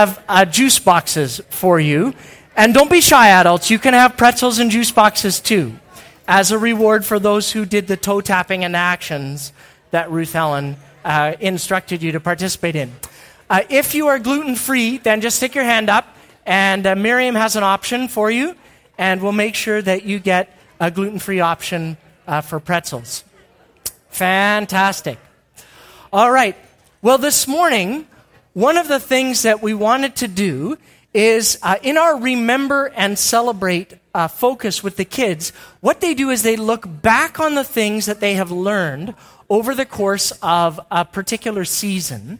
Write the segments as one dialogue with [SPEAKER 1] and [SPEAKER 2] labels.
[SPEAKER 1] have uh, juice boxes for you. And don't be shy, adults. You can have pretzels and juice boxes too, as a reward for those who did the toe tapping and actions that Ruth Ellen uh, instructed you to participate in. Uh, if you are gluten free, then just stick your hand up, and uh, Miriam has an option for you, and we'll make sure that you get a gluten free option uh, for pretzels. Fantastic. All right. Well, this morning, one of the things that we wanted to do is uh, in our remember and celebrate uh, focus with the kids, what they do is they look back on the things that they have learned over the course of a particular season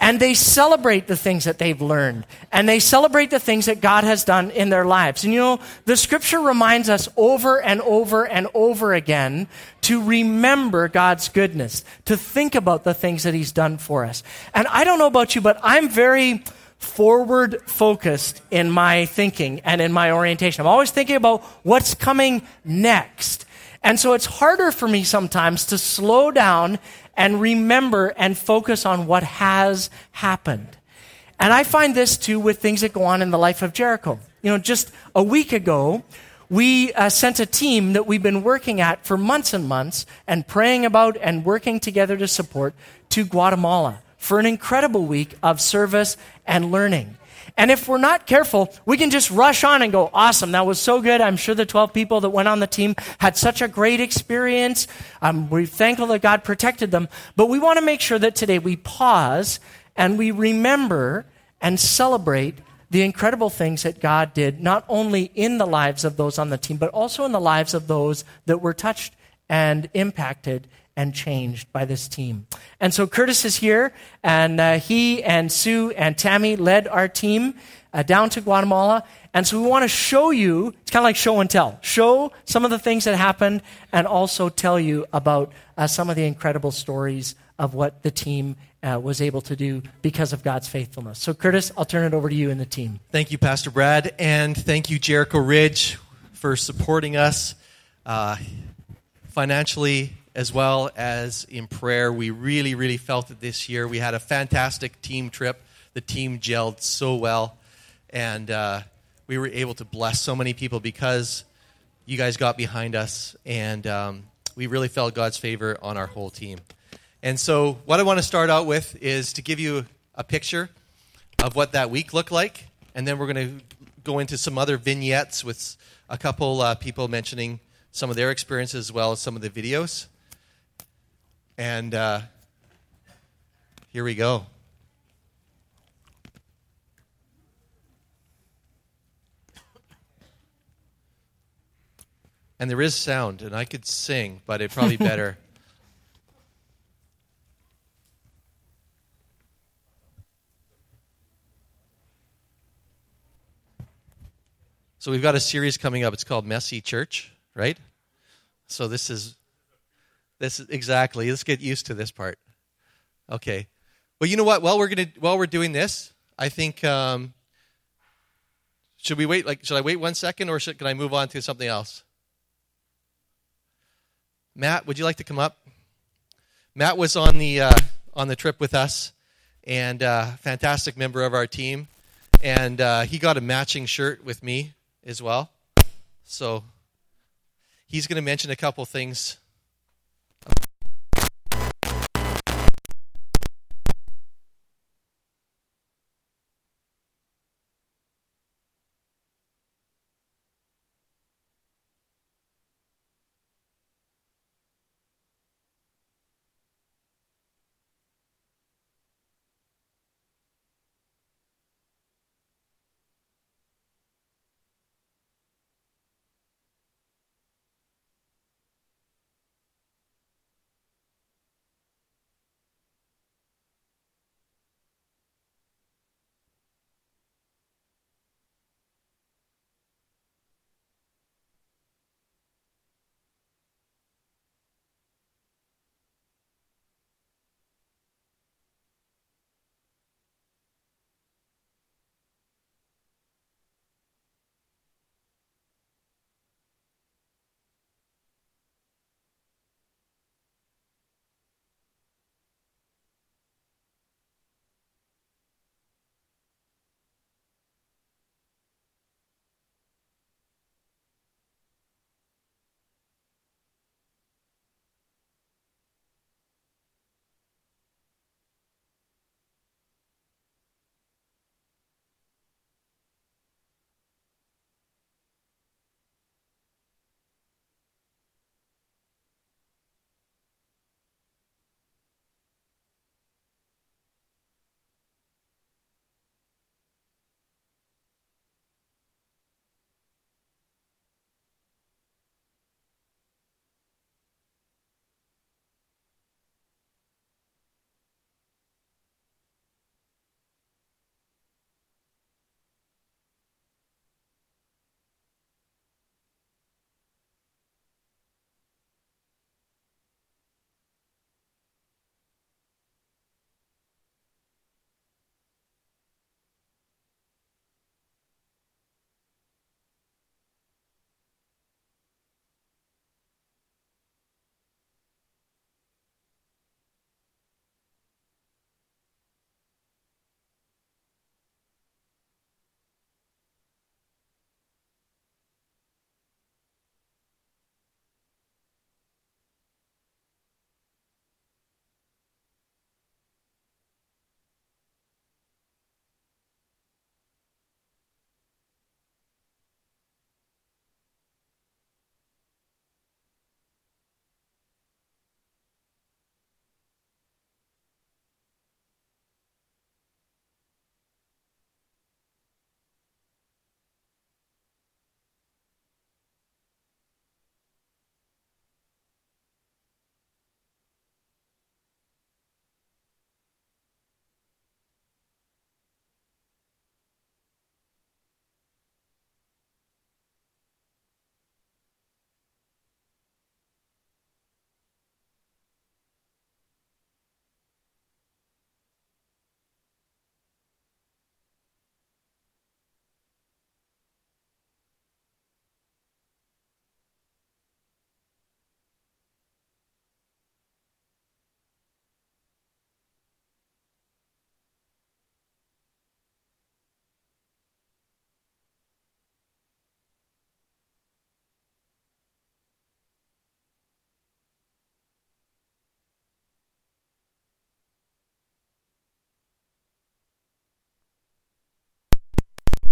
[SPEAKER 1] and they celebrate the things that they've learned and they celebrate the things that God has done in their lives. And you know, the scripture reminds us over and over and over again to remember God's goodness, to think about the things that he's done for us. And I don't know about you, but I'm very forward focused in my thinking and in my orientation. I'm always thinking about what's coming next. And so it's harder for me sometimes to slow down and remember and focus on what has happened. And I find this too with things that go on in the life of Jericho. You know, just a week ago, we uh, sent a team that we've been working at for months and months and praying about and working together to support to Guatemala for an incredible week of service and learning. And if we're not careful, we can just rush on and go, awesome, that was so good. I'm sure the 12 people that went on the team had such a great experience. Um, we're thankful that God protected them. But we want to make sure that today we pause and we remember and celebrate the incredible things that God did, not only in the lives of those on the team, but also in the lives of those that were touched and impacted and changed by this team. And so Curtis is here, and uh, he and Sue and Tammy led our team uh, down to Guatemala. And so we want to show you, it's kind of like show and tell, show some of the things that happened and also tell you about uh, some of the incredible stories of what the team uh, was able to do because of God's faithfulness. So, Curtis, I'll turn it over to you and the team.
[SPEAKER 2] Thank you, Pastor Brad, and thank you, Jericho Ridge, for supporting us uh, financially as well as in prayer. We really, really felt it this year. We had a fantastic team trip. The team gelled so well, and uh, we were able to bless so many people because you guys got behind us, and um, we really felt God's favor on our whole team. And so, what I want to start out with is to give you a picture of what that week looked like, and then we're going to go into some other vignettes with a couple uh, people mentioning some of their experiences as well as some of the videos. And uh, here we go. And there is sound, and I could sing, but it'd probably be better. So we've got a series coming up. It's called Messy Church, right? So this is this is exactly. Let's get used to this part. Okay. Well, you know what? While we're gonna while we're doing this, I think um, should we wait? Like, should I wait one second, or should, can I move on to something else? Matt, would you like to come up? Matt was on the uh, on the trip with us, and uh, fantastic member of our team, and uh, he got a matching shirt with me as well. So he's going to mention a couple things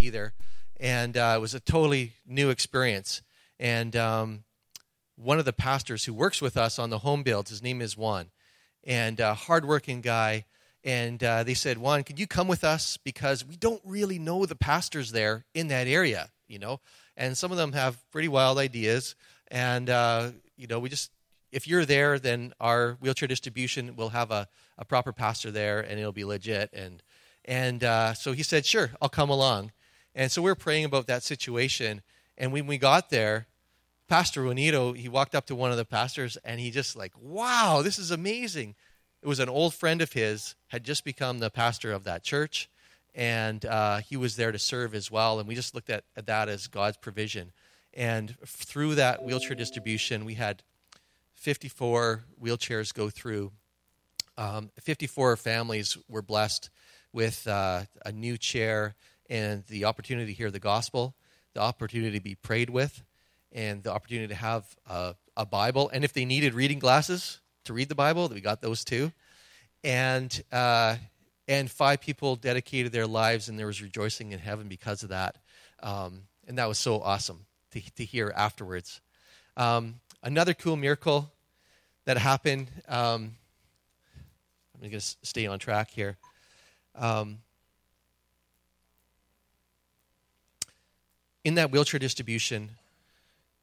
[SPEAKER 2] either, and uh, it was a totally new experience. And um, one of the pastors who works with us on the home builds, his name is Juan, and a hardworking guy. And uh, they said, Juan, could you come with us because we don't really know the pastors there in that area, you know, and some of them have pretty wild ideas, and uh, you know, we just if you're there, then our wheelchair distribution will have a, a proper pastor there, and it'll be legit. And and uh, so he said, sure, I'll come along. And so we are praying about that situation. And when we got there, Pastor Juanito, he walked up to one of the pastors and he just like, wow, this is amazing. It was an old friend of his, had just become the pastor of that church, and uh, he was there to serve as well. And we just looked at, at that as God's provision. And through that wheelchair distribution, we had 54 wheelchairs go through. Um, 54 families were blessed with uh, a new chair and the opportunity to hear the gospel, the opportunity to be prayed with, and the opportunity to have a, a Bible. And if they needed reading glasses to read the Bible, we got those too. And uh, and five people dedicated their lives, and there was rejoicing in heaven because of that. Um, and that was so awesome to, to hear afterwards. Um, another cool miracle that happened. Um, I'm going to stay on track here. Um, in that wheelchair distribution,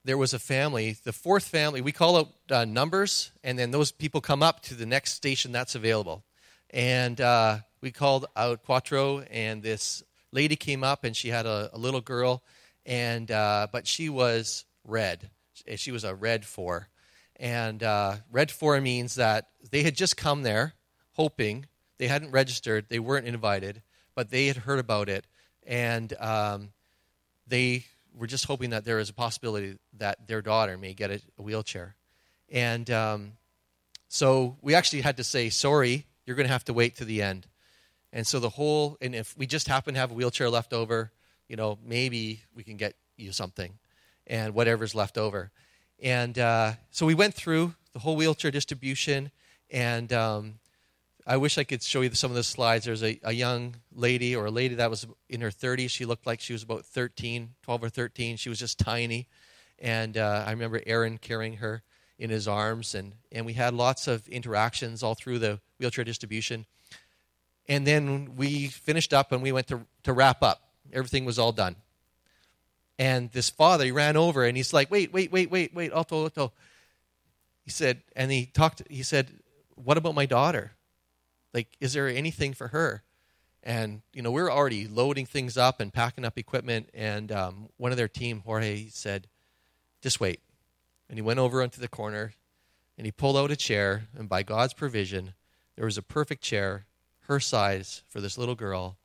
[SPEAKER 2] there was a family, the fourth family, we call out uh, numbers, and then those people come up to the next station that's available. And uh, we called out Quattro, and this lady came up, and she had a, a little girl, and uh, but she was red. She was a red four. And uh, red four means that they had just come there hoping, they hadn't registered, they weren't invited, but they had heard about it, and um, they were just hoping that there is a possibility that their daughter may get a, a wheelchair. And um, so we actually had to say, sorry, you're going to have to wait to the end. And so the whole, and if we just happen to have a wheelchair left over, you know, maybe we can get you something and whatever's left over. And uh, so we went through the whole wheelchair distribution, and um, I wish I could show you some of the slides. There's a, a, young lady or a lady that was in her 30s. She looked like she was about 13, 12 or 13. She was just tiny. And uh, I remember Aaron carrying her in his arms, and, and we had lots of interactions all through the wheelchair distribution. And then we finished up and we went to, to wrap up. Everything was all done. And this father, he ran over and he's like, wait, wait, wait, wait, wait, Otto, Otto. He said, and he talked, he said, what about my daughter? Like, is there anything for her? And, you know, we are already loading things up and packing up equipment. And um, one of their team, Jorge, said, just wait. And he went over into the corner and he pulled out a chair. And by God's provision, there was a perfect chair, her size, for this little girl.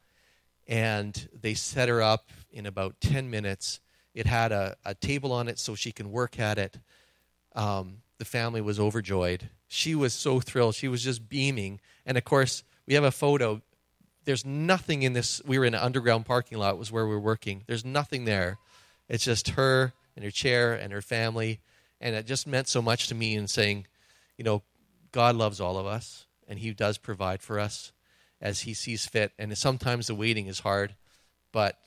[SPEAKER 2] And they set her up in about 10 minutes it had a, a table on it so she can work at it. Um, the family was overjoyed. She was so thrilled. She was just beaming. And of course, we have a photo. There's nothing in this. We were in an underground parking lot, was where we were working. There's nothing there. It's just her and her chair and her family. And it just meant so much to me in saying, you know, God loves all of us, and He does provide for us as He sees fit. And sometimes the waiting is hard, but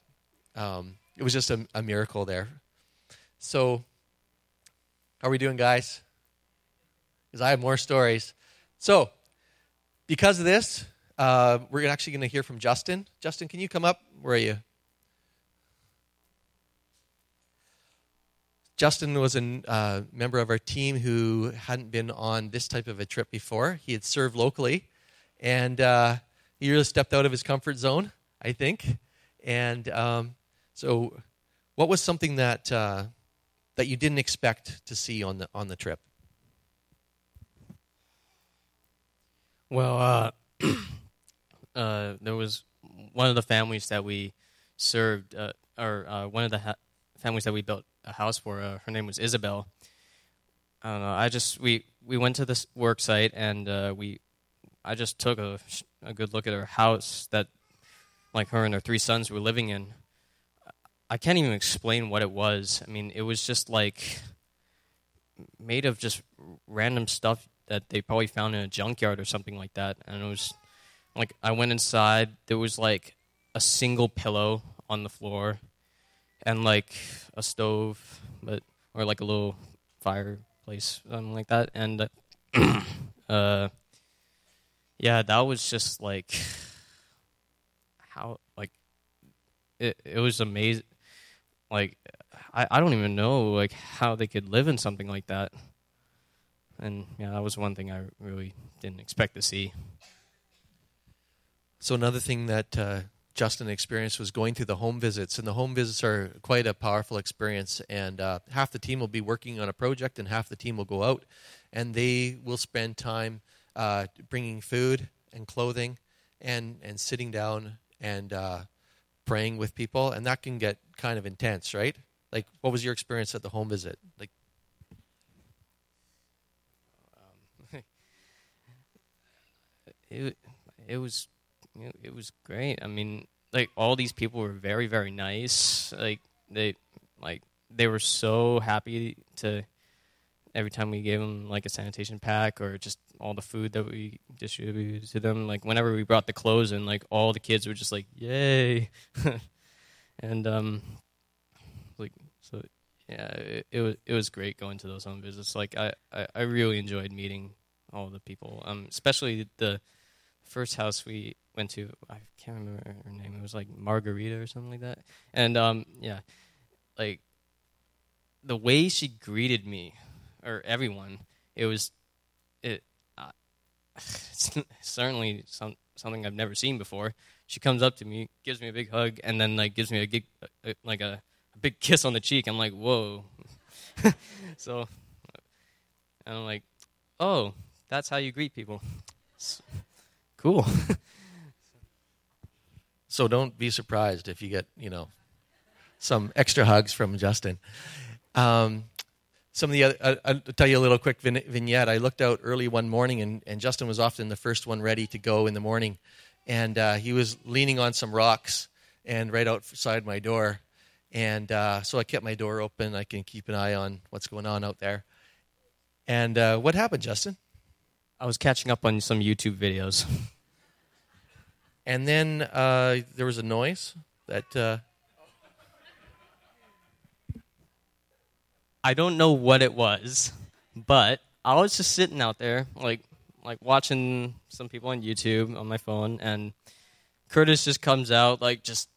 [SPEAKER 2] um, it was just a, a miracle there. So, how are we doing, guys? Because I have more stories. So, because of this, uh, we're actually going to hear from Justin. Justin, can you come up? Where are you? Justin was a uh, member of our team who hadn't been on this type of a trip before. He had served locally, and uh, he really stepped out of his comfort zone, I think. And um, so, what was something that uh, that you didn't expect to see on the on the trip?
[SPEAKER 3] Well, uh, uh, there was one of the families that we served, uh, or uh, one of the ha- families that we built a house for. Uh, her name was Isabel. I don't know. I just we we went to this work site and we I just took a a good look at her house that like her and her three sons were living in I can't even explain what it was. I mean, it was just like made of just random stuff that they probably found in a junkyard or something like that. And it was like I went inside, there was like a single pillow on the floor, and like a stove, but or like a little fireplace, something like that. And uh, yeah, that was just like how like it. It was amazing. Like I, I don't even know like how they could live in something like that. And yeah, that was one thing I really didn't expect to see.
[SPEAKER 2] So another thing that uh, Justin experienced was going to the home visits, and the home visits are quite a powerful experience. And uh, half the team will be working on a project, and half the team will go out, and they will spend time uh, bringing food and clothing, and and sitting down and uh, praying with people, and that can get kind of intense, right? Like, what was your experience at the home visit? Like,
[SPEAKER 3] um, it it was it was great. I mean, like all these people were very very nice. Like they like they were so happy to every time we gave them like a sanitation pack or just all the food that we distributed to them. Like whenever we brought the clothes in, like all the kids were just like, "Yay!" and um, like so, yeah, it, it was it was great going to those home visits. Like I, I, I really enjoyed meeting all the people, um, especially the first house we went to. I can't remember her name. It was like Margarita or something like that. And um, yeah, like the way she greeted me or everyone, it was it. Uh, certainly some something I've never seen before. She comes up to me, gives me a big hug, and then like gives me a, gig, a like a, a big kiss on the cheek. I'm like, whoa. so, and I'm like, oh, that's how you greet people. Cool.
[SPEAKER 2] so don't be surprised if you get, you know, some extra hugs from Justin. Um, some of the other, uh, I'll tell you a little quick vignette. I looked out early one morning, and, and Justin was often the first one ready to go in the morning. And uh, he was leaning on some rocks and right outside my door. And uh, so I kept my door open. I can keep an eye on what's going on out there. And uh, what happened, Justin?
[SPEAKER 3] I was catching up on some YouTube videos.
[SPEAKER 2] And then uh, there was a noise that. Uh...
[SPEAKER 3] I don't know what it was, but I was just sitting out there, like, like watching some people on YouTube on my phone, and Curtis just comes out, like, just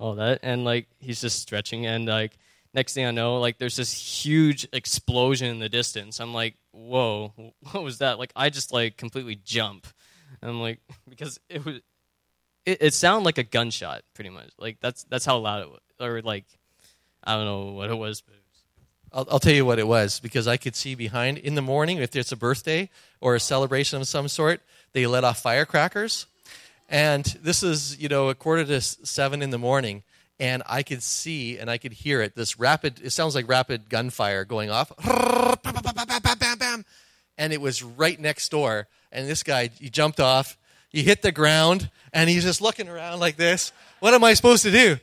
[SPEAKER 3] all that, and like he's just stretching, and like next thing I know, like there's this huge explosion in the distance. I'm like, whoa, what was that? Like I just like completely jump. And I'm like, because it was, it, it sounded like a gunshot, pretty much. Like that's that's how loud it was, or like, I don't know what it was. But
[SPEAKER 2] I'll, I'll tell you what it was because I could see behind in the morning if it's a birthday or a celebration of some sort, they let off firecrackers, and this is you know a quarter to seven in the morning and I could see and I could hear it. This rapid, it sounds like rapid gunfire going off. And it was right next door. And this guy, he jumped off, he hit the ground, and he's just looking around like this. What am I supposed to do?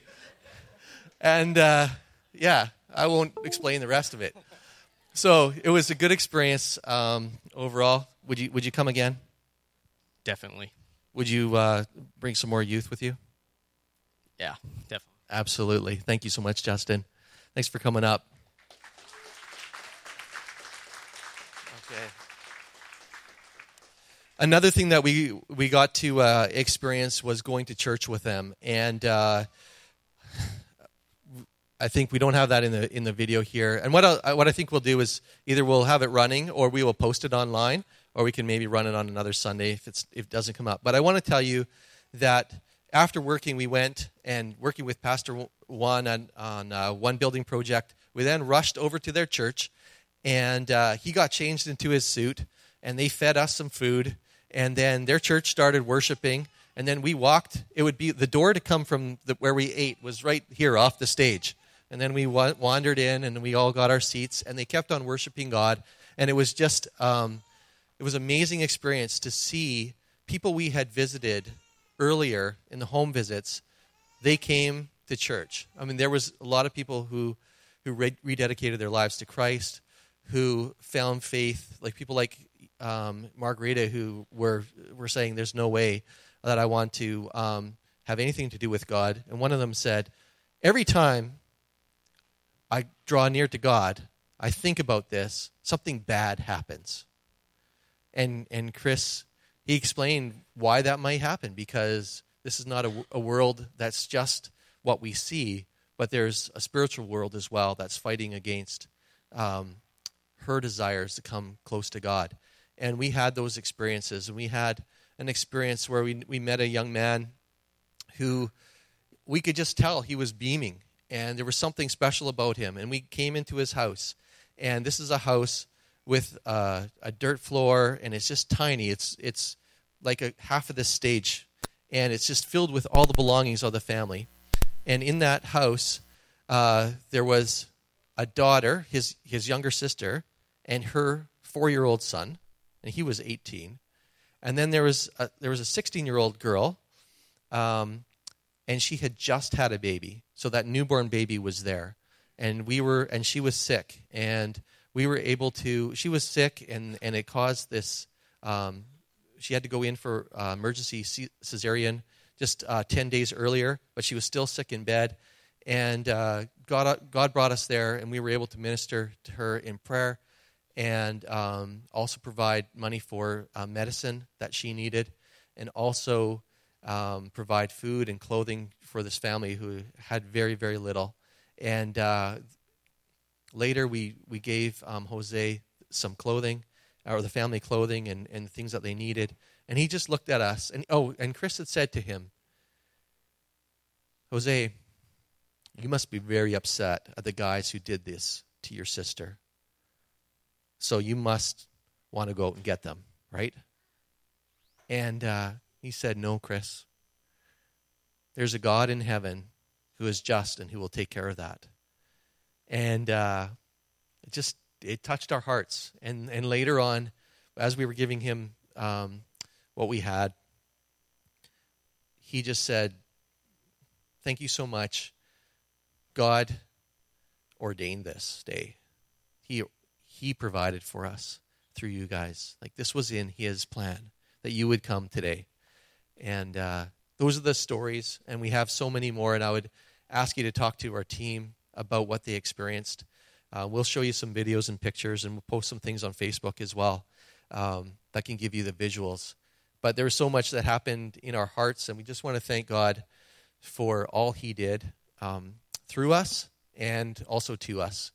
[SPEAKER 2] And uh, yeah, I won't explain the rest of it. So it was a good experience um, overall. Would you would you come again?
[SPEAKER 3] Definitely.
[SPEAKER 2] Would you uh, bring some more youth with you?
[SPEAKER 3] Yeah, definitely.
[SPEAKER 2] Absolutely. Thank you so much, Justin. Thanks for coming up. Okay. Another thing that we we got to uh, experience was going to church with them, and uh, I think we don't have that in the in the video here. And what I, what I think we'll do is either we'll have it running, or we will post it online, or we can maybe run it on another Sunday if it's if it doesn't come up. But I want to tell you that after working, we went and working with Pastor Juan on, on uh, one building project. We then rushed over to their church, and uh, he got changed into his suit, and they fed us some food. And then their church started worshiping, and then we walked. It would be the door to come from the, where we ate was right here off the stage. And then we wa- wandered in, and we all got our seats, and they kept on worshiping God. And it was just, um, it was amazing experience to see people we had visited earlier in the home visits, they came to church. I mean, there was a lot of people who who re- rededicated their lives to Christ, who found faith, like people like um, Margarita, who were were saying, "There's no way that I want to um, have anything to do with God. And one of them said, Every time I draw near to God, I think about this, something bad happens. And, and Chris, he explained why that might happen because this is not a, a world that's just what we see, but there's a spiritual world as well that's fighting against um, her desires to come close to God. And we had those experiences. And we had an experience where we, we met a young man who we could just tell he was beaming. And there was something special about him. And we came into his house. And this is a house with uh, a dirt floor, and it's just tiny. It's, it's like a half of this stage. And it's just filled with all the belongings of the family. And in that house, uh, there was a daughter, his, his younger sister, and her four year old son, and he was 18. And then there was a, there was a 16 year old girl, um, and she had just had a baby. So that newborn baby was there. And we were, and she was sick. And we were able to, she was sick, and, and it caused this, um, she had to go in for uh, emergency cesarean just uh, 10 days earlier, but she was still sick in bed. And uh, God, God brought us there, and we were able to minister to her in prayer and um, also provide money for uh, medicine that she needed, and also um, provide food and clothing for this family who had very, very little. And uh, later, we, we gave um, Jose some clothing, or the family clothing, and, and things that they needed. And he just looked at us. And oh, and Chris had said to him, Jose, you must be very upset at the guys who did this to your sister. So you must want to go out and get them, right? And uh, he said, No, Chris. There's a God in heaven who is just and who will take care of that. And uh, it just it touched our hearts. And and later on, as we were giving him um, what we had, he just said, Thank you so much. God ordained this day. He he provided for us through you guys. Like this was in his plan that you would come today. And uh, those are the stories, and we have so many more. And I would ask you to talk to our team about what they experienced. Uh, we'll show you some videos and pictures, and we'll post some things on Facebook as well um, that can give you the visuals. But there was so much that happened in our hearts, and we just want to thank God for all He did um, through us and also to us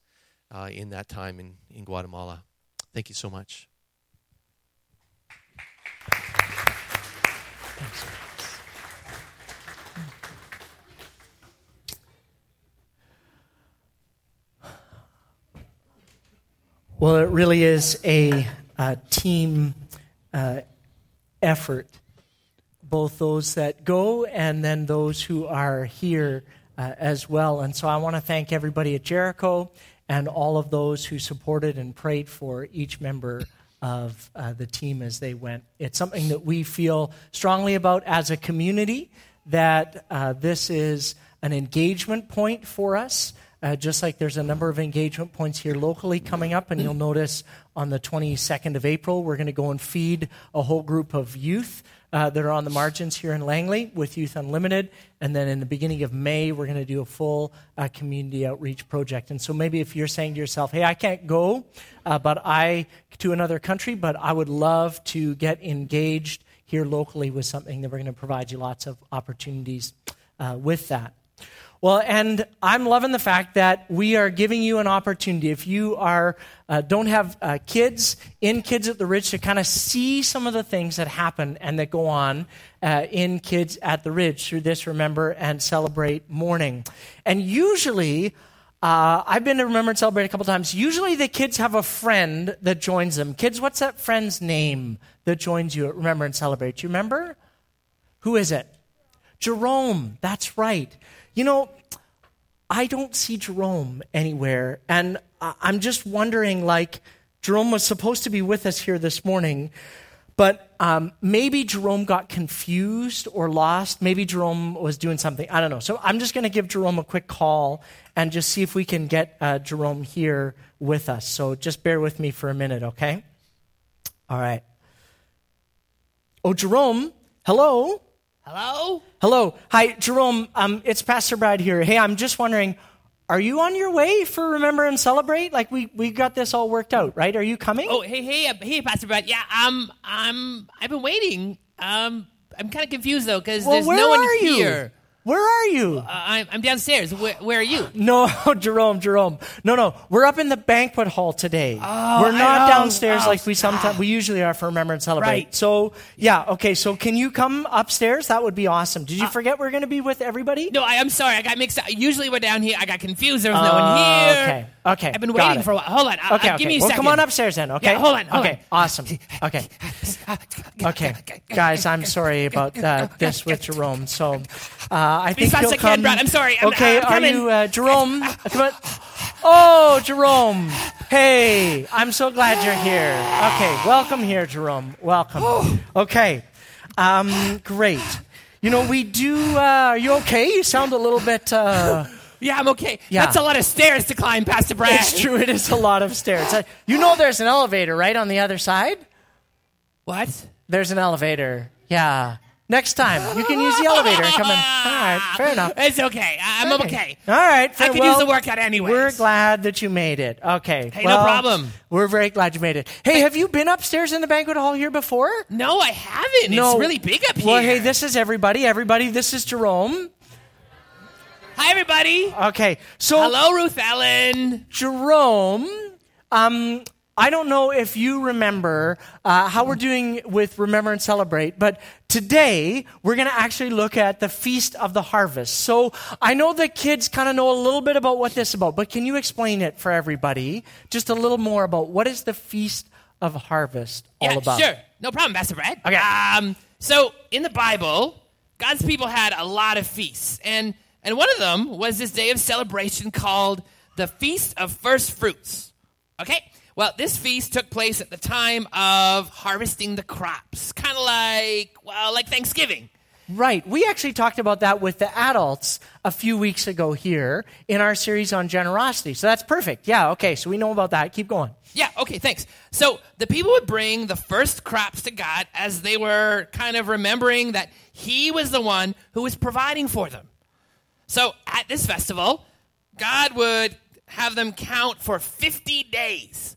[SPEAKER 2] uh, in that time in, in Guatemala. Thank you so much.
[SPEAKER 1] Well, it really is a, a team uh, effort, both those that go and then those who are here uh, as well. And so I want to thank everybody at Jericho and all of those who supported and prayed for each member of uh, the team as they went. It's something that we feel strongly about as a community, that uh, this is an engagement point for us. Uh, just like there's a number of engagement points here locally coming up, and you'll notice on the 22nd of April, we're going to go and feed a whole group of youth uh, that are on the margins here in Langley with Youth Unlimited. And then in the beginning of May, we're going to do a full uh, community outreach project. And so maybe if you're saying to yourself, hey, I can't go uh, but I to another country, but I would love to get engaged here locally with something, that we're going to provide you lots of opportunities uh, with that. Well, and I'm loving the fact that we are giving you an opportunity. If you are uh, don't have uh, kids in Kids at the Ridge, to kind of see some of the things that happen and that go on uh, in Kids at the Ridge through this Remember and Celebrate morning. And usually, uh, I've been to Remember and Celebrate a couple times. Usually, the kids have a friend that joins them. Kids, what's that friend's name that joins you at Remember and Celebrate? Do you remember? Who is it? Jerome. That's right. You know, I don't see Jerome anywhere. And I'm just wondering, like, Jerome was supposed to be with us here this morning, but um, maybe Jerome got confused or lost. Maybe Jerome was doing something. I don't know. So I'm just going to give Jerome a quick call and just see if we can get uh, Jerome here with us. So just bear with me for a minute, okay? All right. Oh, Jerome, hello.
[SPEAKER 4] Hello?
[SPEAKER 1] Hello. Hi, Jerome. Um, it's Pastor Brad here. Hey, I'm just wondering, are you on your way for Remember and Celebrate? Like we, we got this all worked out, right? Are you coming?
[SPEAKER 4] Oh, hey, hey, uh, hey, Pastor Brad. Yeah, um, I'm, I've been waiting. Um, I'm kind of confused though because
[SPEAKER 1] well,
[SPEAKER 4] there's
[SPEAKER 1] where
[SPEAKER 4] no one
[SPEAKER 1] are you?
[SPEAKER 4] here.
[SPEAKER 1] Where are you?
[SPEAKER 4] Uh, I'm, I'm downstairs. Where, where are you?
[SPEAKER 1] No, Jerome, Jerome. No, no. We're up in the banquet hall today.
[SPEAKER 4] Oh,
[SPEAKER 1] we're not downstairs
[SPEAKER 4] Oh,
[SPEAKER 1] like we sometimes we usually are for Remember and Celebrate.
[SPEAKER 4] Right.
[SPEAKER 1] So, yeah, okay. So, can you come upstairs? That would be awesome. Did you forget we're going to be with everybody?
[SPEAKER 4] Uh, No, I, I'm sorry. I got mixed up. Usually we're down here. I got confused. There was no one here.
[SPEAKER 1] okay, okay,
[SPEAKER 4] I've been
[SPEAKER 1] got
[SPEAKER 4] waiting
[SPEAKER 1] it.
[SPEAKER 4] for a while. Hold on. Uh,
[SPEAKER 1] Okay,
[SPEAKER 4] uh,
[SPEAKER 1] okay.
[SPEAKER 4] Give me a
[SPEAKER 1] well,
[SPEAKER 4] second.
[SPEAKER 1] come on upstairs then, okay?
[SPEAKER 4] Yeah, hold on, hold
[SPEAKER 1] okay,
[SPEAKER 4] on.
[SPEAKER 1] awesome. Okay. Okay. Guys, I'm sorry about uh, this with Jerome. So, uh, I think
[SPEAKER 4] fast
[SPEAKER 1] he'll come.
[SPEAKER 4] Brad. I'm sorry. I'm-
[SPEAKER 1] okay,
[SPEAKER 4] I'm
[SPEAKER 1] are
[SPEAKER 4] coming.
[SPEAKER 1] you uh, Jerome? come on. Oh, Jerome. Hey, I'm so glad you're here. Okay, welcome here, Jerome. Welcome. Okay. Um, great. You know, we do. Uh, are you okay? You sound a little bit. Uh,
[SPEAKER 4] Yeah, I'm okay.
[SPEAKER 1] Yeah.
[SPEAKER 4] That's a lot of stairs to climb, Pastor Brad.
[SPEAKER 1] it's true. It is a lot of stairs. Uh, you know, there's an elevator right on the other side.
[SPEAKER 4] What?
[SPEAKER 1] There's an elevator. Yeah. Next time, you can use the elevator and come in. All right, fair enough.
[SPEAKER 4] It's okay. I'm okay.
[SPEAKER 1] All right, fair,
[SPEAKER 4] I could
[SPEAKER 1] well,
[SPEAKER 4] use the workout anyways.
[SPEAKER 1] We're glad that you made it. Okay.
[SPEAKER 4] Hey, no problem.
[SPEAKER 1] We're very glad you made it. Hey, have you been upstairs in the banquet hall here before?
[SPEAKER 4] No, I haven't. No. It's really big up here.
[SPEAKER 1] Well, hey, this is everybody. Everybody, this is Jerome.
[SPEAKER 4] Hi, everybody.
[SPEAKER 1] Okay, so
[SPEAKER 4] Hello, Ruth Ellen.
[SPEAKER 1] Jerome, um, I don't know if you remember uh, how we're doing with Remember and Celebrate, but today we're going to actually look at the Feast of the Harvest. So I know the kids kind of know a little bit about what this is about, but can you explain it for everybody? Just a little more about what is the Feast of Harvest all
[SPEAKER 4] yeah,
[SPEAKER 1] about?
[SPEAKER 4] sure. No problem, Pastor Brad.
[SPEAKER 1] Okay.
[SPEAKER 4] Um, so in the Bible, God's people had a lot of feasts, and and one of them was this day of celebration called the Feast of First Fruits. Okay. Well, this feast took place at the time of harvesting the crops, kind of like well, like Thanksgiving.
[SPEAKER 1] Right. We actually talked about that with the adults a few weeks ago here in our series on generosity. So that's perfect. Yeah, okay. So we know about that. Keep going.
[SPEAKER 4] Yeah, okay, thanks. So the people would bring the first crops to God as they were kind of remembering that He was the one who was providing for them. So at this festival, God would have them count for 50 days.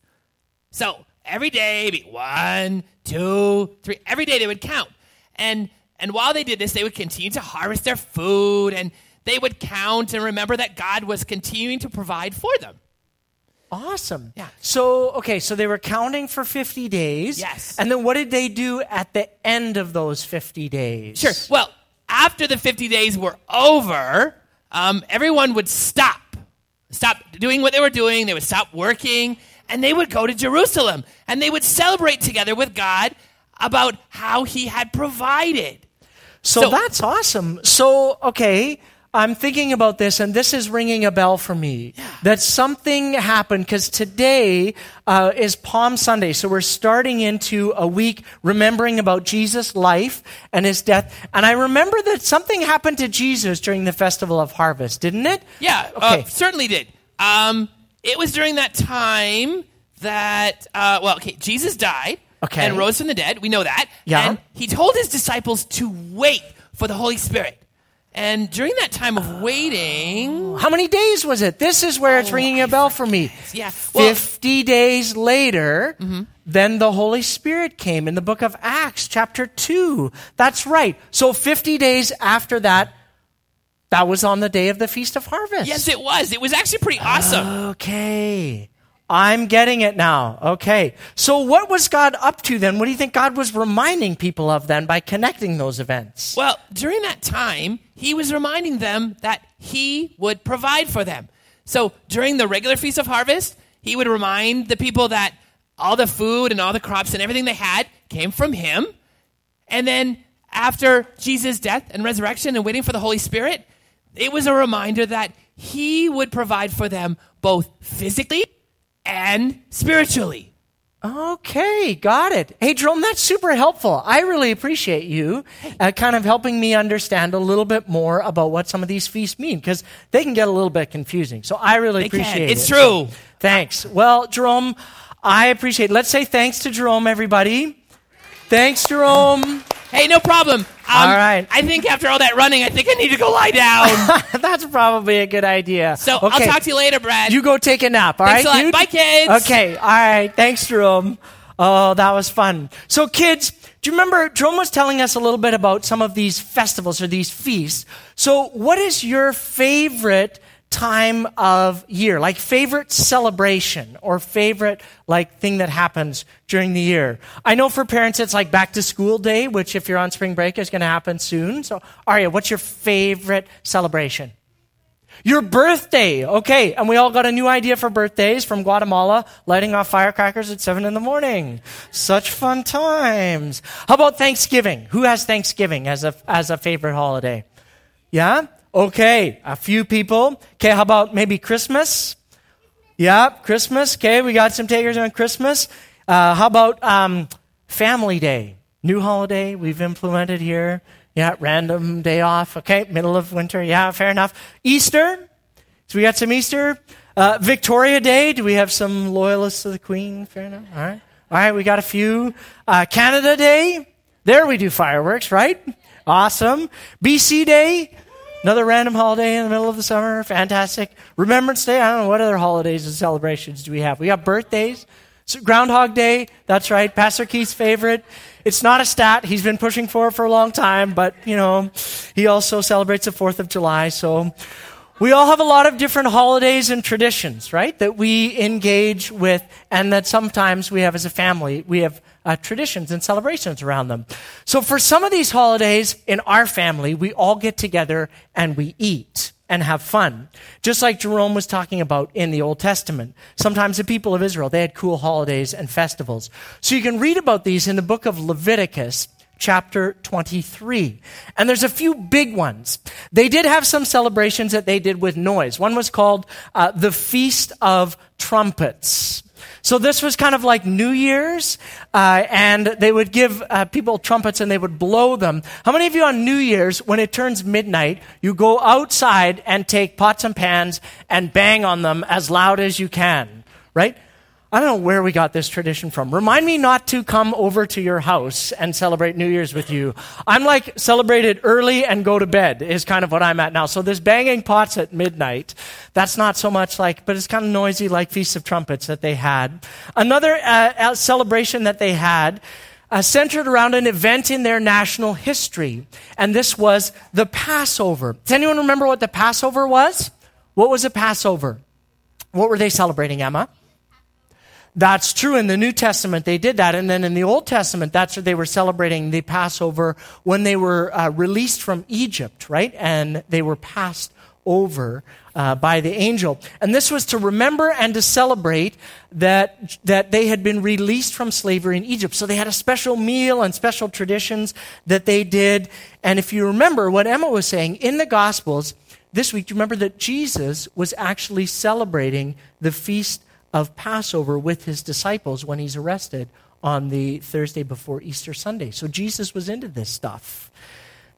[SPEAKER 4] So every day, be one, two, three, every day they would count. And and while they did this, they would continue to harvest their food and they would count and remember that God was continuing to provide for them.
[SPEAKER 1] Awesome.
[SPEAKER 4] Yeah.
[SPEAKER 1] So, okay, so they were counting for 50 days.
[SPEAKER 4] Yes.
[SPEAKER 1] And then what did they do at the end of those 50 days?
[SPEAKER 4] Sure. Well, after the 50 days were over, um, everyone would stop. Stop doing what they were doing. They would stop working and they would go to Jerusalem and they would celebrate together with God about how he had provided.
[SPEAKER 1] So,
[SPEAKER 4] So-
[SPEAKER 1] that's awesome. So, okay, I'm thinking about this, and this is ringing a bell for me that something happened because today uh, is Palm Sunday. So we're starting into a week remembering about Jesus' life and his death. And I remember that something happened to Jesus during the Festival of Harvest, didn't it?
[SPEAKER 4] Yeah,
[SPEAKER 1] Okay.
[SPEAKER 4] uh, certainly did. Um, it was during that time that, uh, well, okay, Jesus died
[SPEAKER 1] Okay.
[SPEAKER 4] and rose from the dead. We know that.
[SPEAKER 1] Yeah.
[SPEAKER 4] And he told his disciples to wait for the Holy Spirit. And during that time of waiting,
[SPEAKER 1] How many days was it? This is where it's
[SPEAKER 4] Oh,
[SPEAKER 1] ringing a bell for me.
[SPEAKER 4] Yeah, well- Mm-hmm.
[SPEAKER 1] 50 days later, then the Holy Spirit came in the book of Acts, chapter 2. That's right. So 50 days after that, that was on the day of the Feast of Harvest.
[SPEAKER 4] yes, it was. It was actually pretty awesome.
[SPEAKER 1] Okay. I'm getting it now. Okay. So what was God up to then? What do you think God was reminding people of then by connecting those events?
[SPEAKER 4] Well, during that time, he was reminding them that he would provide for them. So during the regular Feast of Harvest, he would remind the people that all the food and all the crops and everything they had came from him. And then after Jesus' death and resurrection and waiting for the Holy Spirit, it was a reminder that he would provide for them both physically and spiritually.
[SPEAKER 1] Okay, got it. Hey, Jerome, that's super helpful. I really appreciate you uh, kind of helping me understand a little bit more about what some of these feasts mean because they can get a little bit confusing. So I really
[SPEAKER 4] They
[SPEAKER 1] appreciate it.
[SPEAKER 4] It's true.
[SPEAKER 1] Thanks. Well, Jerome, I appreciate it. Let's say thanks to Jerome, everybody. Thanks, Jerome.
[SPEAKER 4] Hey, no problem. Um,
[SPEAKER 1] All right.
[SPEAKER 4] I think after all that running, I think I need to go lie down.
[SPEAKER 1] That's probably a good idea.
[SPEAKER 4] So I'll talk to you later, Brad.
[SPEAKER 1] You go take a nap, all right?
[SPEAKER 4] Thanks a lot. Bye, kids.
[SPEAKER 1] Okay, all right. Thanks, Jerome. Oh, that was fun. So, kids, do you remember Jerome was telling us a little bit about some of these festivals or these feasts? So, what is your favorite time of year? Like favorite celebration or favorite like thing that happens during the year? I know for parents it's like back to school day, which if you're on spring break is going to happen soon. So, Arya, what's your favorite celebration? Your birthday. Okay. And we all got a new idea for birthdays from Guatemala, lighting off firecrackers at seven in the morning. Such fun times. How about Thanksgiving? Who has Thanksgiving as a, as a favorite holiday? Yeah? Okay. A few people. Okay. How about maybe Christmas? Yeah. Christmas. Okay. We got some takers on Christmas. Uh, how about, um, Family Day? New holiday we've implemented here. Yeah, random day off. Okay, middle of winter. Yeah, fair enough. Easter. So we got some Easter. Uh, Victoria Day. Do we have some loyalists of the Queen? Fair enough. All right. All right, we got a few. Uh, Canada Day. There we do fireworks, right? Awesome. BC Day. Another random holiday in the middle of the summer. Fantastic. Remembrance Day. I don't know what other holidays and celebrations do we have. We have birthdays. So Groundhog Day, that's right, Pastor Keith's favorite. It's not a stat he's been pushing for for a long time, but you know, he also celebrates the 4th of July. So we all have a lot of different holidays and traditions, right? That we engage with and that sometimes we have as a family. We have uh, traditions and celebrations around them. So for some of these holidays in our family, we all get together and we eat and have fun. Just like Jerome was talking about in the Old Testament. Sometimes the people of Israel, they had cool holidays and festivals. So you can read about these in the book of Leviticus, chapter 23. And there's a few big ones. They did have some celebrations that they did with noise. One was called uh, the Feast of Trumpets. So this was kind of like New Year's, uh, and they would give uh, people trumpets and they would blow them. How many of you on New Year's, when it turns midnight, you go outside and take pots and pans and bang on them as loud as you can, right? I don't know where we got this tradition from. Remind me not to come over to your house and celebrate New Year's with you. I'm like celebrate it early and go to bed is kind of what I'm at now. So this banging pots at midnight, that's not so much like, but it's kind of noisy like Feast of Trumpets that they had. Another uh, celebration that they had uh, centered around an event in their national history, and this was the Passover. Does anyone remember what the Passover was? What was a Passover? What were they celebrating, Emma? That's true. In the New Testament, they did that. And then in the Old Testament, that's where they were celebrating the Passover when they were uh, released from Egypt, right? And they were passed over uh, by the angel. And this was to remember and to celebrate that, that they had been released from slavery in Egypt. So they had a special meal and special traditions that they did. And if you remember what Emma was saying in the Gospels this week, you remember that Jesus was actually celebrating the feast of Passover with his disciples when he's arrested on the Thursday before Easter Sunday. So Jesus was into this stuff.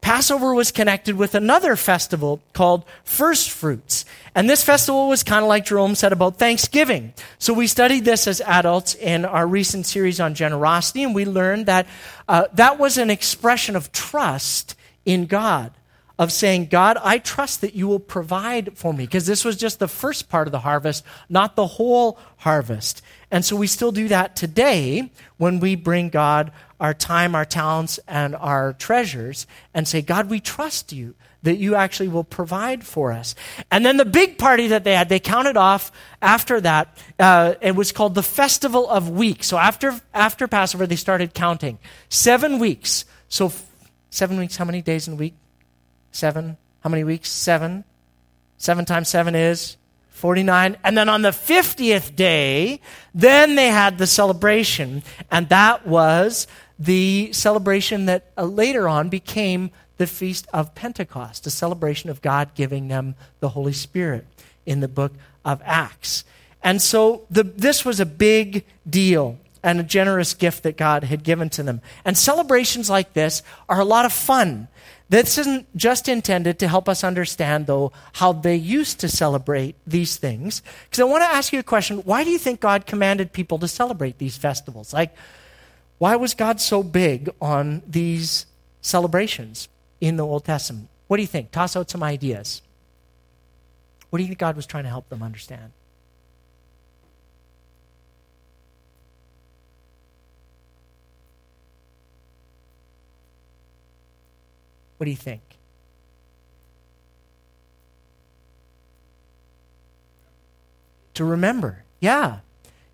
[SPEAKER 1] Passover was connected with another festival called First Fruits. And this festival was kind of like Jerome said about Thanksgiving. So we studied this as adults in our recent series on generosity, and we learned that uh, that was an expression of trust in God of saying, God, I trust that you will provide for me, because this was just the first part of the harvest, not the whole harvest. And so we still do that today when we bring God our time, our talents, and our treasures and say, God, we trust you that you actually will provide for us. And then the big party that they had, they counted off after that. Uh, it was called the Festival of Weeks. So after, after Passover, they started counting. Seven weeks. So f- seven weeks, how many days in a week? Seven. How many weeks? Seven. Seven times seven is 49. And then on the 50th day, then they had the celebration. And that was the celebration that uh, later on became the Feast of Pentecost, a celebration of God giving them the Holy Spirit in the book of Acts. And so the, this was a big deal and a generous gift that God had given to them. And celebrations like this are a lot of fun. This isn't just intended to help us understand, though, how they used to celebrate these things. Because I want to ask you a question. Why do you think God commanded people to celebrate these festivals? Like, why was God so big on these celebrations in the Old Testament. What do you think? Toss out some ideas. What do you think God was trying to help them understand? What do you think? To remember. Yeah.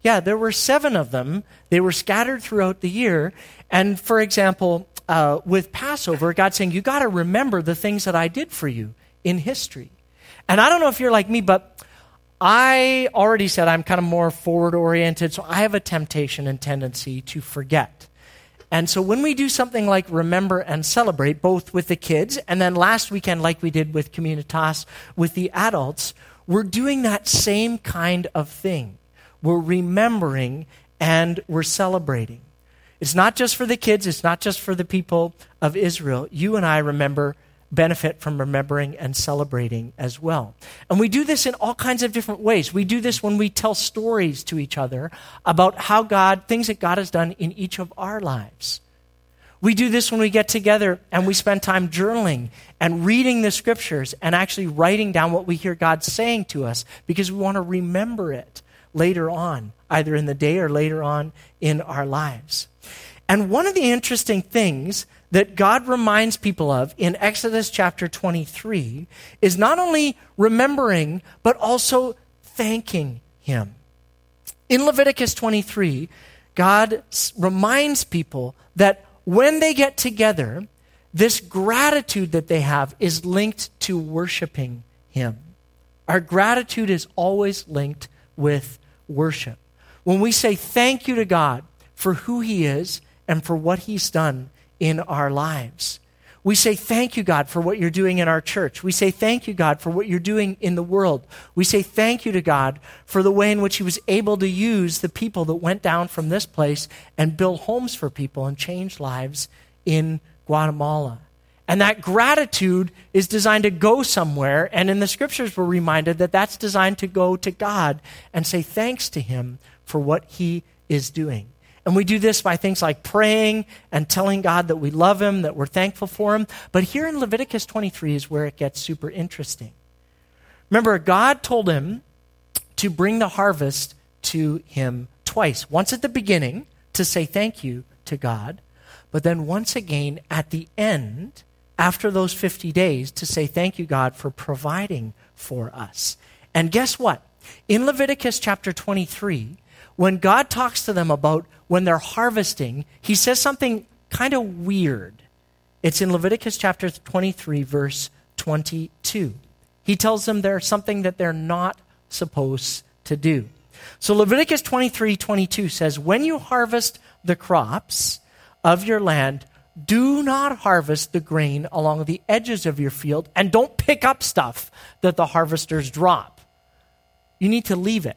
[SPEAKER 1] Yeah, there were seven of them. They were scattered throughout the year. And for example, uh, with Passover, God saying, You got to remember the things that I did for you in history. And I don't know if you're like me, but I already said I'm kind of more forward oriented, so I have a temptation and tendency to forget. And so when we do something like remember and celebrate, both with the kids and then last weekend, like we did with Communitas, with the adults, we're doing that same kind of thing. We're remembering and we're celebrating. It's not just for the kids, it's not just for the people of Israel. You and I remember benefit from remembering and celebrating as well. And we do this in all kinds of different ways. We do this when we tell stories to each other about how God, things that God has done in each of our lives. We do this when we get together and we spend time journaling and reading the scriptures and actually writing down what we hear God saying to us because we want to remember it later on, either in the day or later on in our lives. And one of the interesting things that God reminds people of in Exodus chapter 23 is not only remembering, but also thanking Him. In Leviticus 23, God reminds people that when they get together, this gratitude that they have is linked to worshiping Him. Our gratitude is always linked with worship. When we say thank you to God for who He is and for what He's done in our lives, we say thank you, God, for what you're doing in our church. We say thank you, God, for what you're doing in the world. We say thank you to God for the way in which He was able to use the people that went down from this place and build homes for people and change lives in Guatemala. And that gratitude is designed to go somewhere. And in the scriptures, we're reminded that that's designed to go to God and say thanks to Him for what He is doing. And we do this by things like praying and telling God that we love Him, that we're thankful for Him. But here in Leviticus 23 is where it gets super interesting. Remember, God told him to bring the harvest to Him twice once at the beginning to say thank you to God, but then once again at the end after those 50 days to say, Thank you, God, for providing for us. And guess what? In Leviticus chapter 23, when God talks to them about when they're harvesting, he says something kind of weird. It's in Leviticus chapter 23, verse 22. He tells them there's something that they're not supposed to do. So Leviticus 23, 22 says, When you harvest the crops of your land, do not harvest the grain along the edges of your field and don't pick up stuff that the harvesters drop. You need to leave it.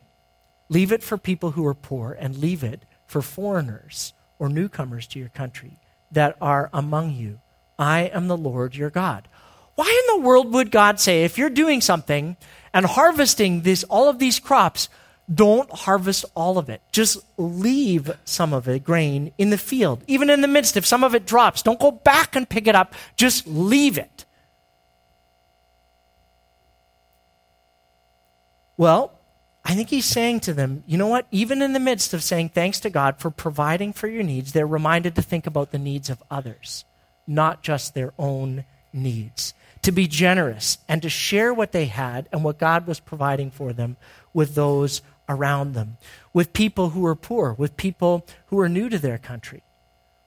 [SPEAKER 1] Leave it for people who are poor and leave it for foreigners or newcomers to your country that are among you. I am the Lord your God. Why in the world would God say, if you're doing something and harvesting this, all of these crops, don't harvest all of it. Just leave some of the grain in the field. Even in the midst, if some of it drops, don't go back and pick it up. Just leave it. Well, I think he's saying to them, you know what? Even in the midst of saying thanks to God for providing for your needs, they're reminded to think about the needs of others, not just their own needs. To be generous and to share what they had and what God was providing for them with those around them, with people who are poor, with people who are new to their country,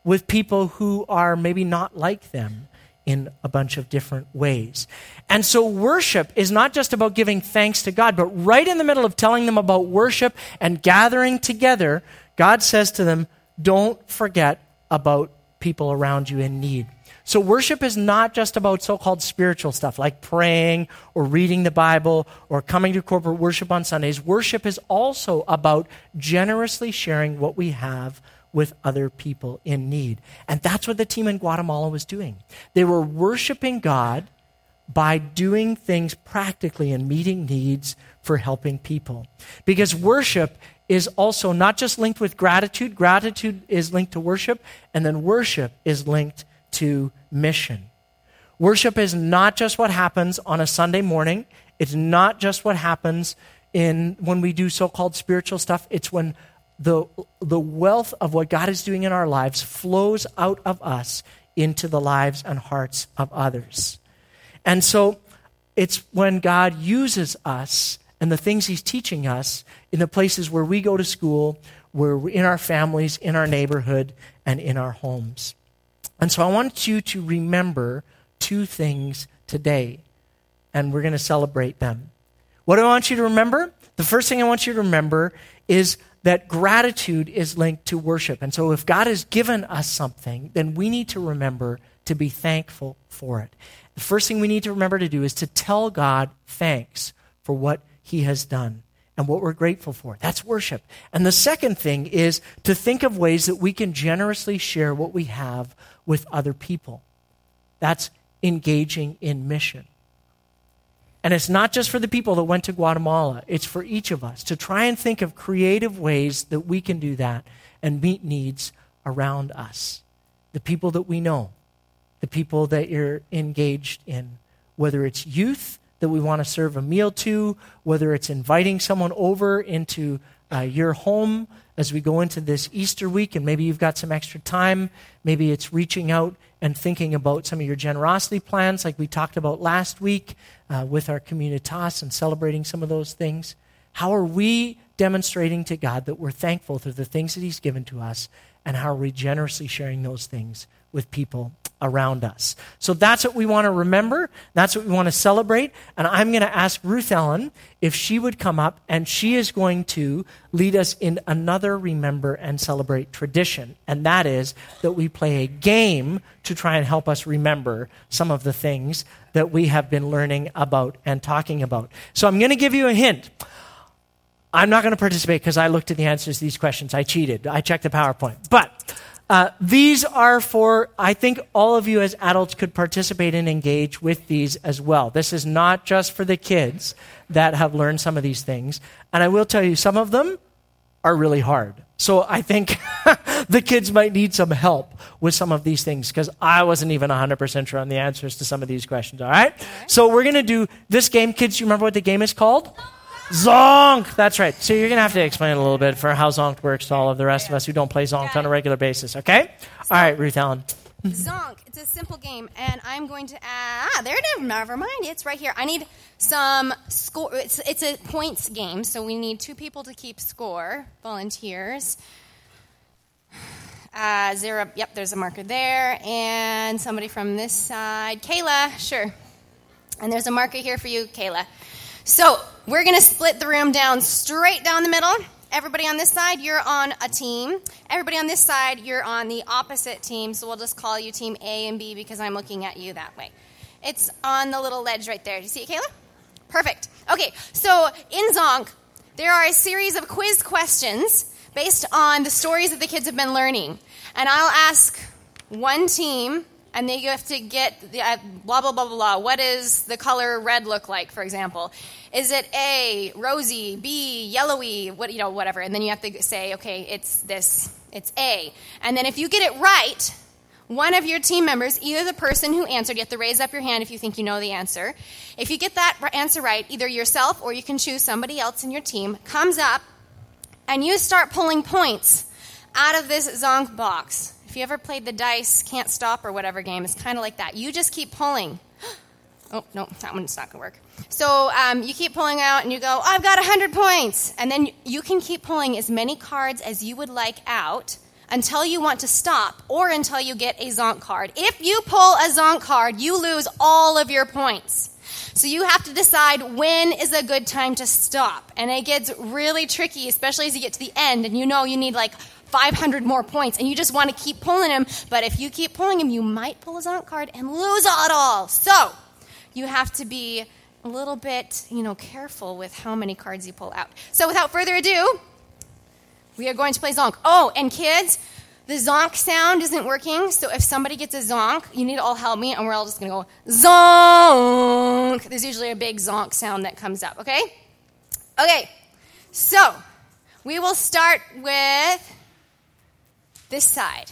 [SPEAKER 1] with people who are maybe not like them in a bunch of different ways. And so worship is not just about giving thanks to God, but right in the middle of telling them about worship and gathering together, God says to them, don't forget about people around you in need. So, worship is not just about so called spiritual stuff like praying or reading the Bible or coming to corporate worship on Sundays. Worship is also about generously sharing what we have with other people in need. And that's what the team in Guatemala was doing. They were worshiping God by doing things practically and meeting needs for helping people. Because worship is also not just linked with gratitude, gratitude is linked to worship, and then worship is linked to mission. Worship is not just what happens on a Sunday morning. It's not just what happens in when we do so-called spiritual stuff. It's when the, the wealth of what God is doing in our lives flows out of us into the lives and hearts of others. And so it's when God uses us and the things He's teaching us in the places where we go to school, where we're in our families, in our neighborhood, and in our homes. And so I want you to remember two things today, and we're going to celebrate them. What do I want you to remember? The first thing I want you to remember is that gratitude is linked to worship. And so if God has given us something, then we need to remember to be thankful for it. The first thing we need to remember to do is to tell God thanks for what he has done and what we're grateful for. That's worship. And the second thing is to think of ways that we can generously share what we have with other people. That's engaging in mission. And it's not just for the people that went to Guatemala, it's for each of us to try and think of creative ways that we can do that and meet needs around us. The people that we know, the people that you're engaged in, whether it's youth that we want to serve a meal to, whether it's inviting someone over into uh, your home as we go into this Easter week, and maybe you've got some extra time. Maybe it's reaching out and thinking about some of your generosity plans, like we talked about last week uh, with our communitas and celebrating some of those things. How are we demonstrating to God that we're thankful for the things that He's given to us, and how are we generously sharing those things with people around us. So that's what we want to remember. That's what we want to celebrate. And I'm going to ask Ruth Ellen if she would come up and she is going to lead us in another remember and celebrate tradition. And that is that we play a game to try and help us remember some of the things that we have been learning about and talking about. So I'm going to give you a hint. I'm not going to participate because I looked at the answers to these questions. I cheated. I checked the PowerPoint. But uh, these are for, I think all of you as adults could participate and engage with these as well. This is not just for the kids that have learned some of these things. And I will tell you, some of them are really hard. So I think the kids might need some help with some of these things because I wasn't even 100% sure on the answers to some of these questions. All right? All right. So we're going to do this game. Kids, you remember what the game is called? Zonk! That's right. So you're going to have to explain a little bit for how Zonk works to all of the rest of us who don't play Zonk on a regular basis, okay? all right, Ruth Ellen.
[SPEAKER 5] Zonk. It's a simple game, and I'm going to add. Ah, there it is. Never mind. It's right here. I need some score. It's, it's a points game, so we need two people to keep score. Volunteers. Uh, zero. Yep, there's a marker there, and somebody from this side. Kayla, sure. And there's a marker here for you, Kayla. So we're going to split the room down straight down the middle. Everybody on this side, you're on a team. Everybody on this side, you're on the opposite team. So we'll just call you team A and B because I'm looking at you that way. It's on the little ledge right there. Do you see it, Kayla? Perfect. Okay, so in Zonk, there are a series of quiz questions based on the stories that the kids have been learning. And I'll ask one team and then you have to get the, uh, blah, blah, blah, blah. What does the color red look like, for example? Is it A, rosy, B, yellowy, what, you know, whatever. And then you have to say, okay, it's this, it's A. And then if you get it right, one of your team members, either the person who answered, you have to raise up your hand if you think you know the answer. If you get that answer right, either yourself or you can choose somebody else in your team, comes up and you start pulling points out of this Zonk box. If you ever played the dice, can't stop or whatever game, it's kind of like that. You just keep pulling. oh, no, that one's not going to work. So um, you keep pulling out and you go, oh, I've got 100 points. And then you can keep pulling as many cards as you would like out until you want to stop or until you get a Zonk card. If you pull a Zonk card, you lose all of your points. So you have to decide when is a good time to stop. And it gets really tricky, especially as you get to the end and you know you need like 500 more points and you just want to keep pulling him. But if you keep pulling him, you might pull his Zonk card and lose it all. So you have to be a little bit, you know, careful with how many cards you pull out. So without further ado, we are going to play Zonk. Oh, and kids, the zonk sound isn't working, so if somebody gets a zonk, you need to all help me, and we're all just gonna go zonk. There's usually a big zonk sound that comes up, okay? Okay, so we will start with this side.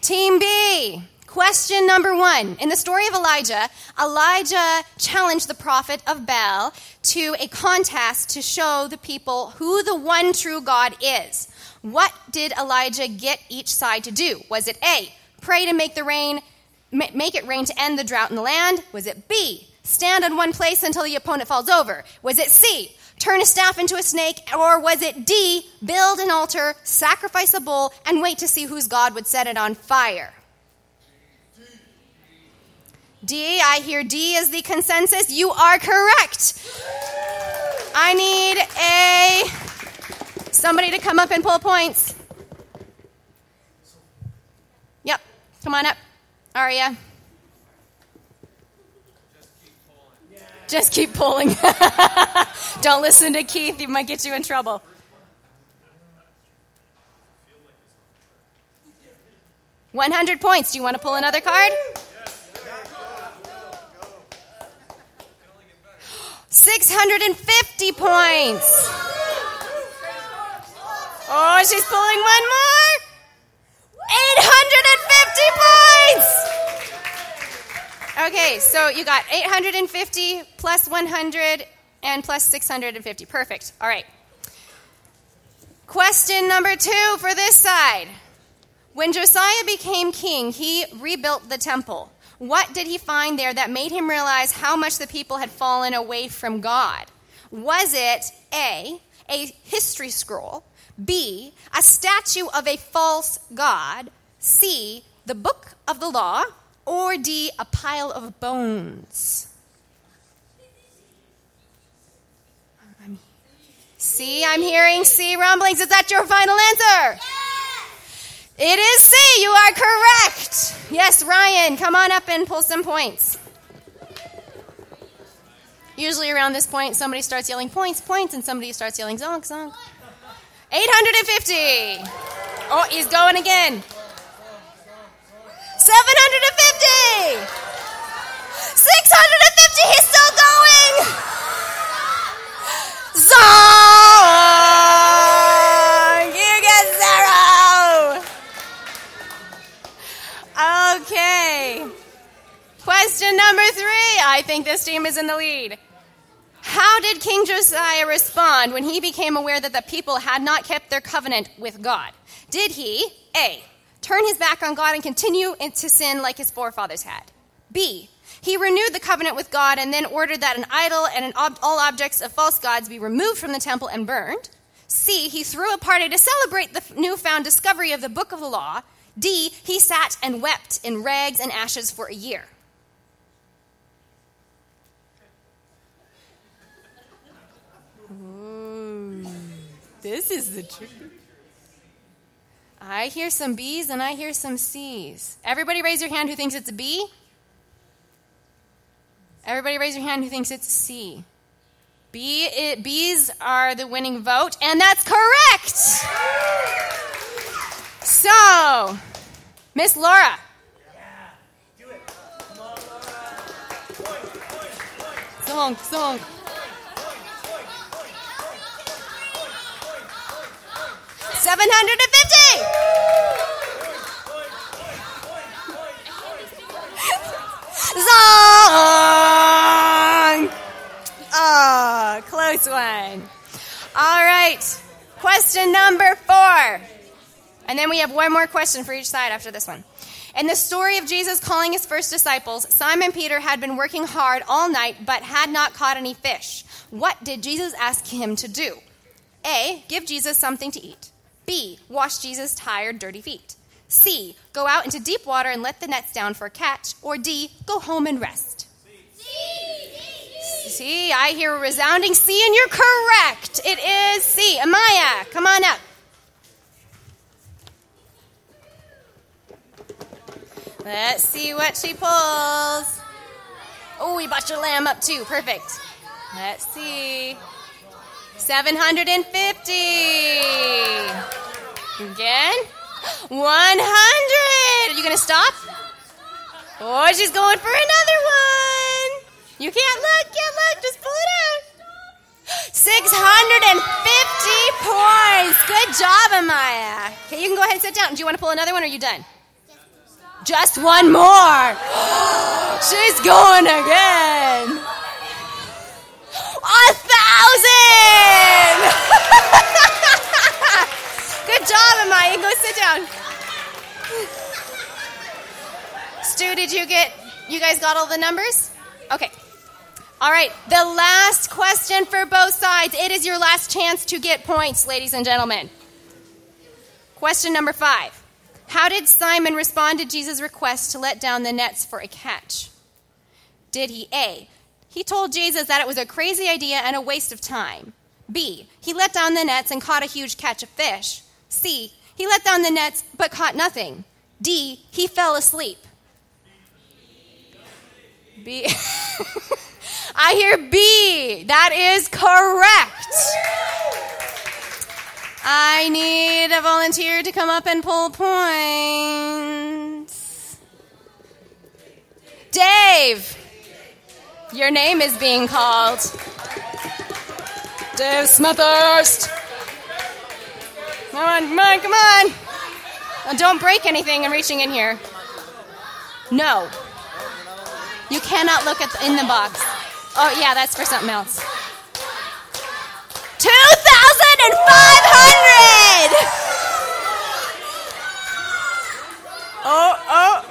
[SPEAKER 5] Team B. Question number one. In the story of Elijah, Elijah challenged the prophet of Baal to a contest to show the people who the one true God is. What did Elijah get each side to do? Was it A, pray to make the rain, make it rain to end the drought in the land? Was it B, stand in one place until the opponent falls over? Was it C, turn a staff into a snake? Or was it D, build an altar, sacrifice a bull, and wait to see whose God would set it on fire? D, I hear D is the consensus. You are correct. I need a somebody to come up and pull points. Yep, come on up, Aria. Just keep pulling. Don't listen to Keith, he might get you in trouble. One hundred points. Do you want to pull another card? 650 points. Oh, she's pulling one more. 850 points. Okay, so you got 850 plus 100 and plus 650. Perfect. All right. Question number two for this side. When Josiah became king, he rebuilt the temple. What did he find there that made him realize how much the people had fallen away from God? Was it A, a history scroll, B, a statue of a false God, C, the book of the law, or D, a pile of bones? C, I'm hearing C rumblings. Is that your final answer? It is C. You are correct. Yes, Ryan, come on up and pull some points. Usually around this point, somebody starts yelling points, points, and somebody starts yelling zonk, zonk. 850. Oh, he's going again. 750. 650. He's still going. Zonk. Okay. Question number three. I think this team is in the lead. How did King Josiah respond when he became aware that the people had not kept their covenant with God? Did he, A, turn his back on God and continue to sin like his forefathers had? B, he renewed the covenant with God and then ordered that an idol and ob- all objects of false gods be removed from the temple and burned. C, he threw a party to celebrate the newfound discovery of the book of the law D, he sat and wept in rags and ashes for a year. Ooh, this is the truth. I hear some B's and I hear some C's. Everybody raise your hand who thinks it's a B. Everybody raise your hand who thinks it's a C. B, it, B's are the winning vote, and that's correct. So, Miss Laura. Song, song. Seven hundred and fifty. Song. Oh, close one. All right. Question number four. And then we have one more question for each side after this one. In the story of Jesus calling his first disciples, Simon Peter had been working hard all night but had not caught any fish. What did Jesus ask him to do? A. Give Jesus something to eat. B. Wash Jesus' tired, dirty feet. C. Go out into deep water and let the nets down for a catch. Or D. Go home and rest. C. I hear a resounding C, and you're correct. It is C. Amaya, come on up. Let's see what she pulls. Oh, we bought your lamb up too. Perfect. Let's see. 750. Again. 100. Are you going to stop? Oh, she's going for another one. You can't look, can't look. Just pull it out. 650 points. Good job, Amaya. Okay, you can go ahead and sit down. Do you want to pull another one or are you done? Just one more. She's going again. A you get, you guys got all the numbers? Okay. All right, the last question for both sides. It is your last chance to get points, ladies and gentlemen. Question number five How did Simon respond to Jesus' request to let down the nets for a catch? Did he A. He told Jesus that it was a crazy idea and a waste of time. B. He let down the nets and caught a huge catch of fish. C. He let down the nets but caught nothing. D. He fell asleep. B. I hear B. That is correct. I need a volunteer to come up and pull points. Dave. Your name is being called. Dave Smithurst. Come on, come on, come on. Now don't break anything in reaching in here. No. You cannot look at the, in the box. Oh, yeah, that's for something else. 2,500! Oh, oh.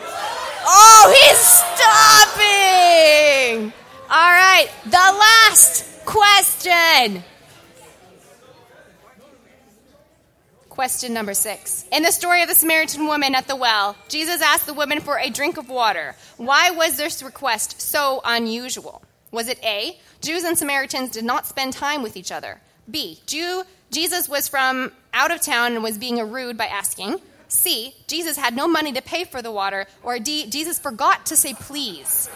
[SPEAKER 5] Oh, he's stopping! All right, the last question. Question number six. In the story of the Samaritan woman at the well, Jesus asked the woman for a drink of water. Why was this request so unusual? Was it A, Jews and Samaritans did not spend time with each other? B, Jew, Jesus was from out of town and was being rude by asking? C, Jesus had no money to pay for the water? Or D, Jesus forgot to say please?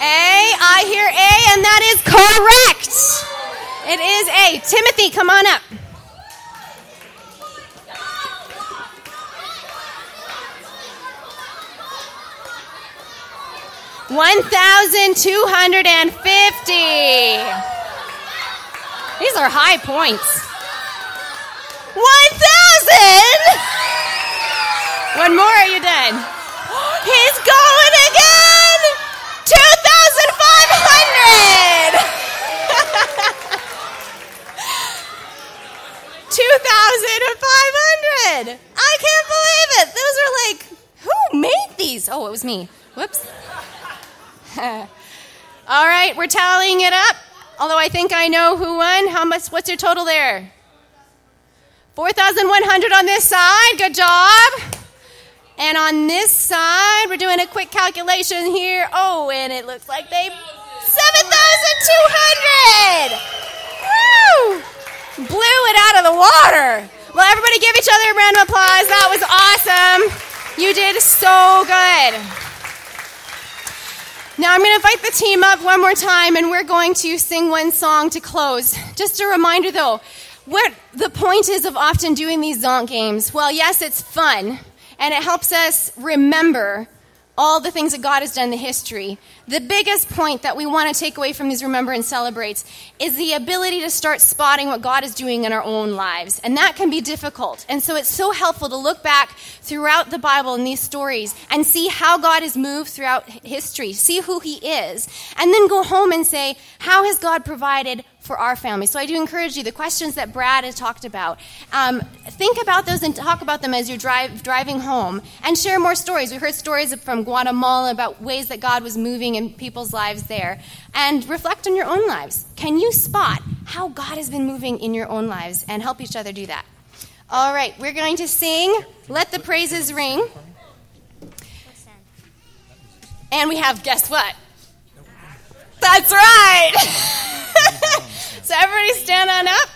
[SPEAKER 5] A, I hear A, and that is correct. It is A. Timothy, come on up. One thousand two hundred and fifty. These are high points. One thousand. One more, are you done? He's going again. Two thousand five hundred. Two thousand five hundred. I can't believe it. Those are like, who made these? Oh, it was me. Whoops. All right, we're tallying it up. Although I think I know who won. How much? What's your total there? 4,100 on this side. Good job. And on this side, we're doing a quick calculation here. Oh, and it looks like they 7,200. Woo! Blew it out of the water. Well, everybody give each other a round of applause. That was awesome. You did so good. Now I'm going to invite the team up one more time and we're going to sing one song to close. Just a reminder though, what the point is of often doing these zonk games. Well, yes, it's fun and it helps us remember all the things that God has done in the history. The biggest point that we want to take away from these Remember and Celebrates is the ability to start spotting what God is doing in our own lives. And that can be difficult. And so it's so helpful to look back throughout the Bible and these stories and see how God has moved throughout history, see who He is, and then go home and say, How has God provided for our family. So I do encourage you, the questions that Brad has talked about, um, think about those and talk about them as you're drive, driving home and share more stories. We heard stories from Guatemala about ways that God was moving in people's lives there. And reflect on your own lives. Can you spot how God has been moving in your own lives and help each other do that? All right, we're going to sing Let the Praises Ring. And we have, guess what? That's right! so everybody stand on up.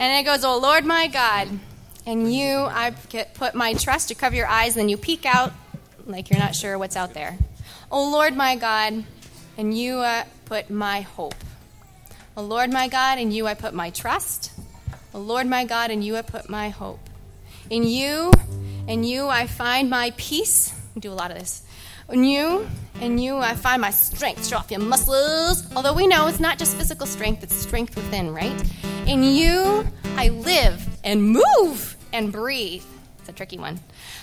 [SPEAKER 5] And it goes, Oh Lord my God, and you, I put my trust. You cover your eyes, and you peek out like you're not sure what's out there. Oh Lord my God, and you uh, put my hope. Oh Lord my God, in you I put my trust. Oh Lord my God, in you I put my hope. In you, in you I find my peace. We do a lot of this. In you, In you, I find my strength. Show off your muscles. Although we know it's not just physical strength, it's strength within, right? In you, I live and move and breathe. It's a tricky one.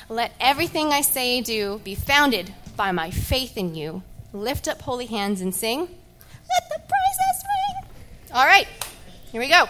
[SPEAKER 5] Let everything I say do be founded by my faith in you. Lift up holy hands and sing. Let the praises ring. All right, here we go.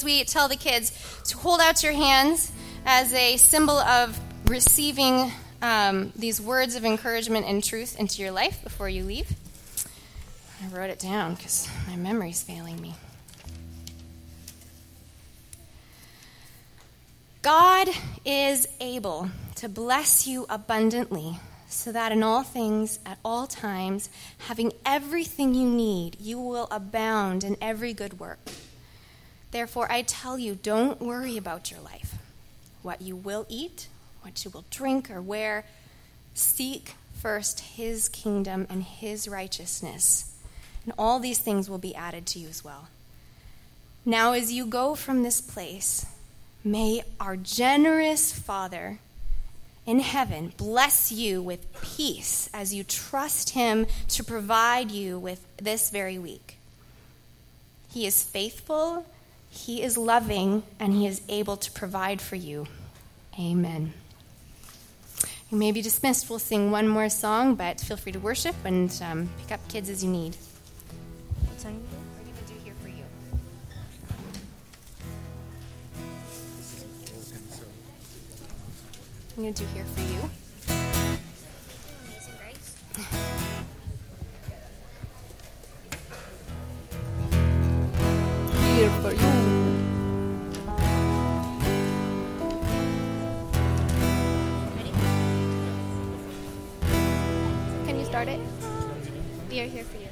[SPEAKER 5] As we tell the kids to hold out your hands as a symbol of receiving um, these words of encouragement and truth into your life before you leave. I wrote it down because my memory's failing me. God is able to bless you abundantly, so that in all things, at all times, having everything you need, you will abound in every good work. Therefore, I tell you, don't worry about your life, what you will eat, what you will drink or wear. Seek first his kingdom and his righteousness, and all these things will be added to you as well. Now, as you go from this place, May our generous Father in heaven bless you with peace as you trust Him to provide you with this very week. He is faithful, He is loving, and He is able to provide for you. Amen. You may be dismissed. We'll sing one more song, but feel free to worship and um, pick up kids as you need. What song? What do we do here for you? I'm going to do here for you. Amazing Grace. here for you. Ready? Can you start it? We are here for you.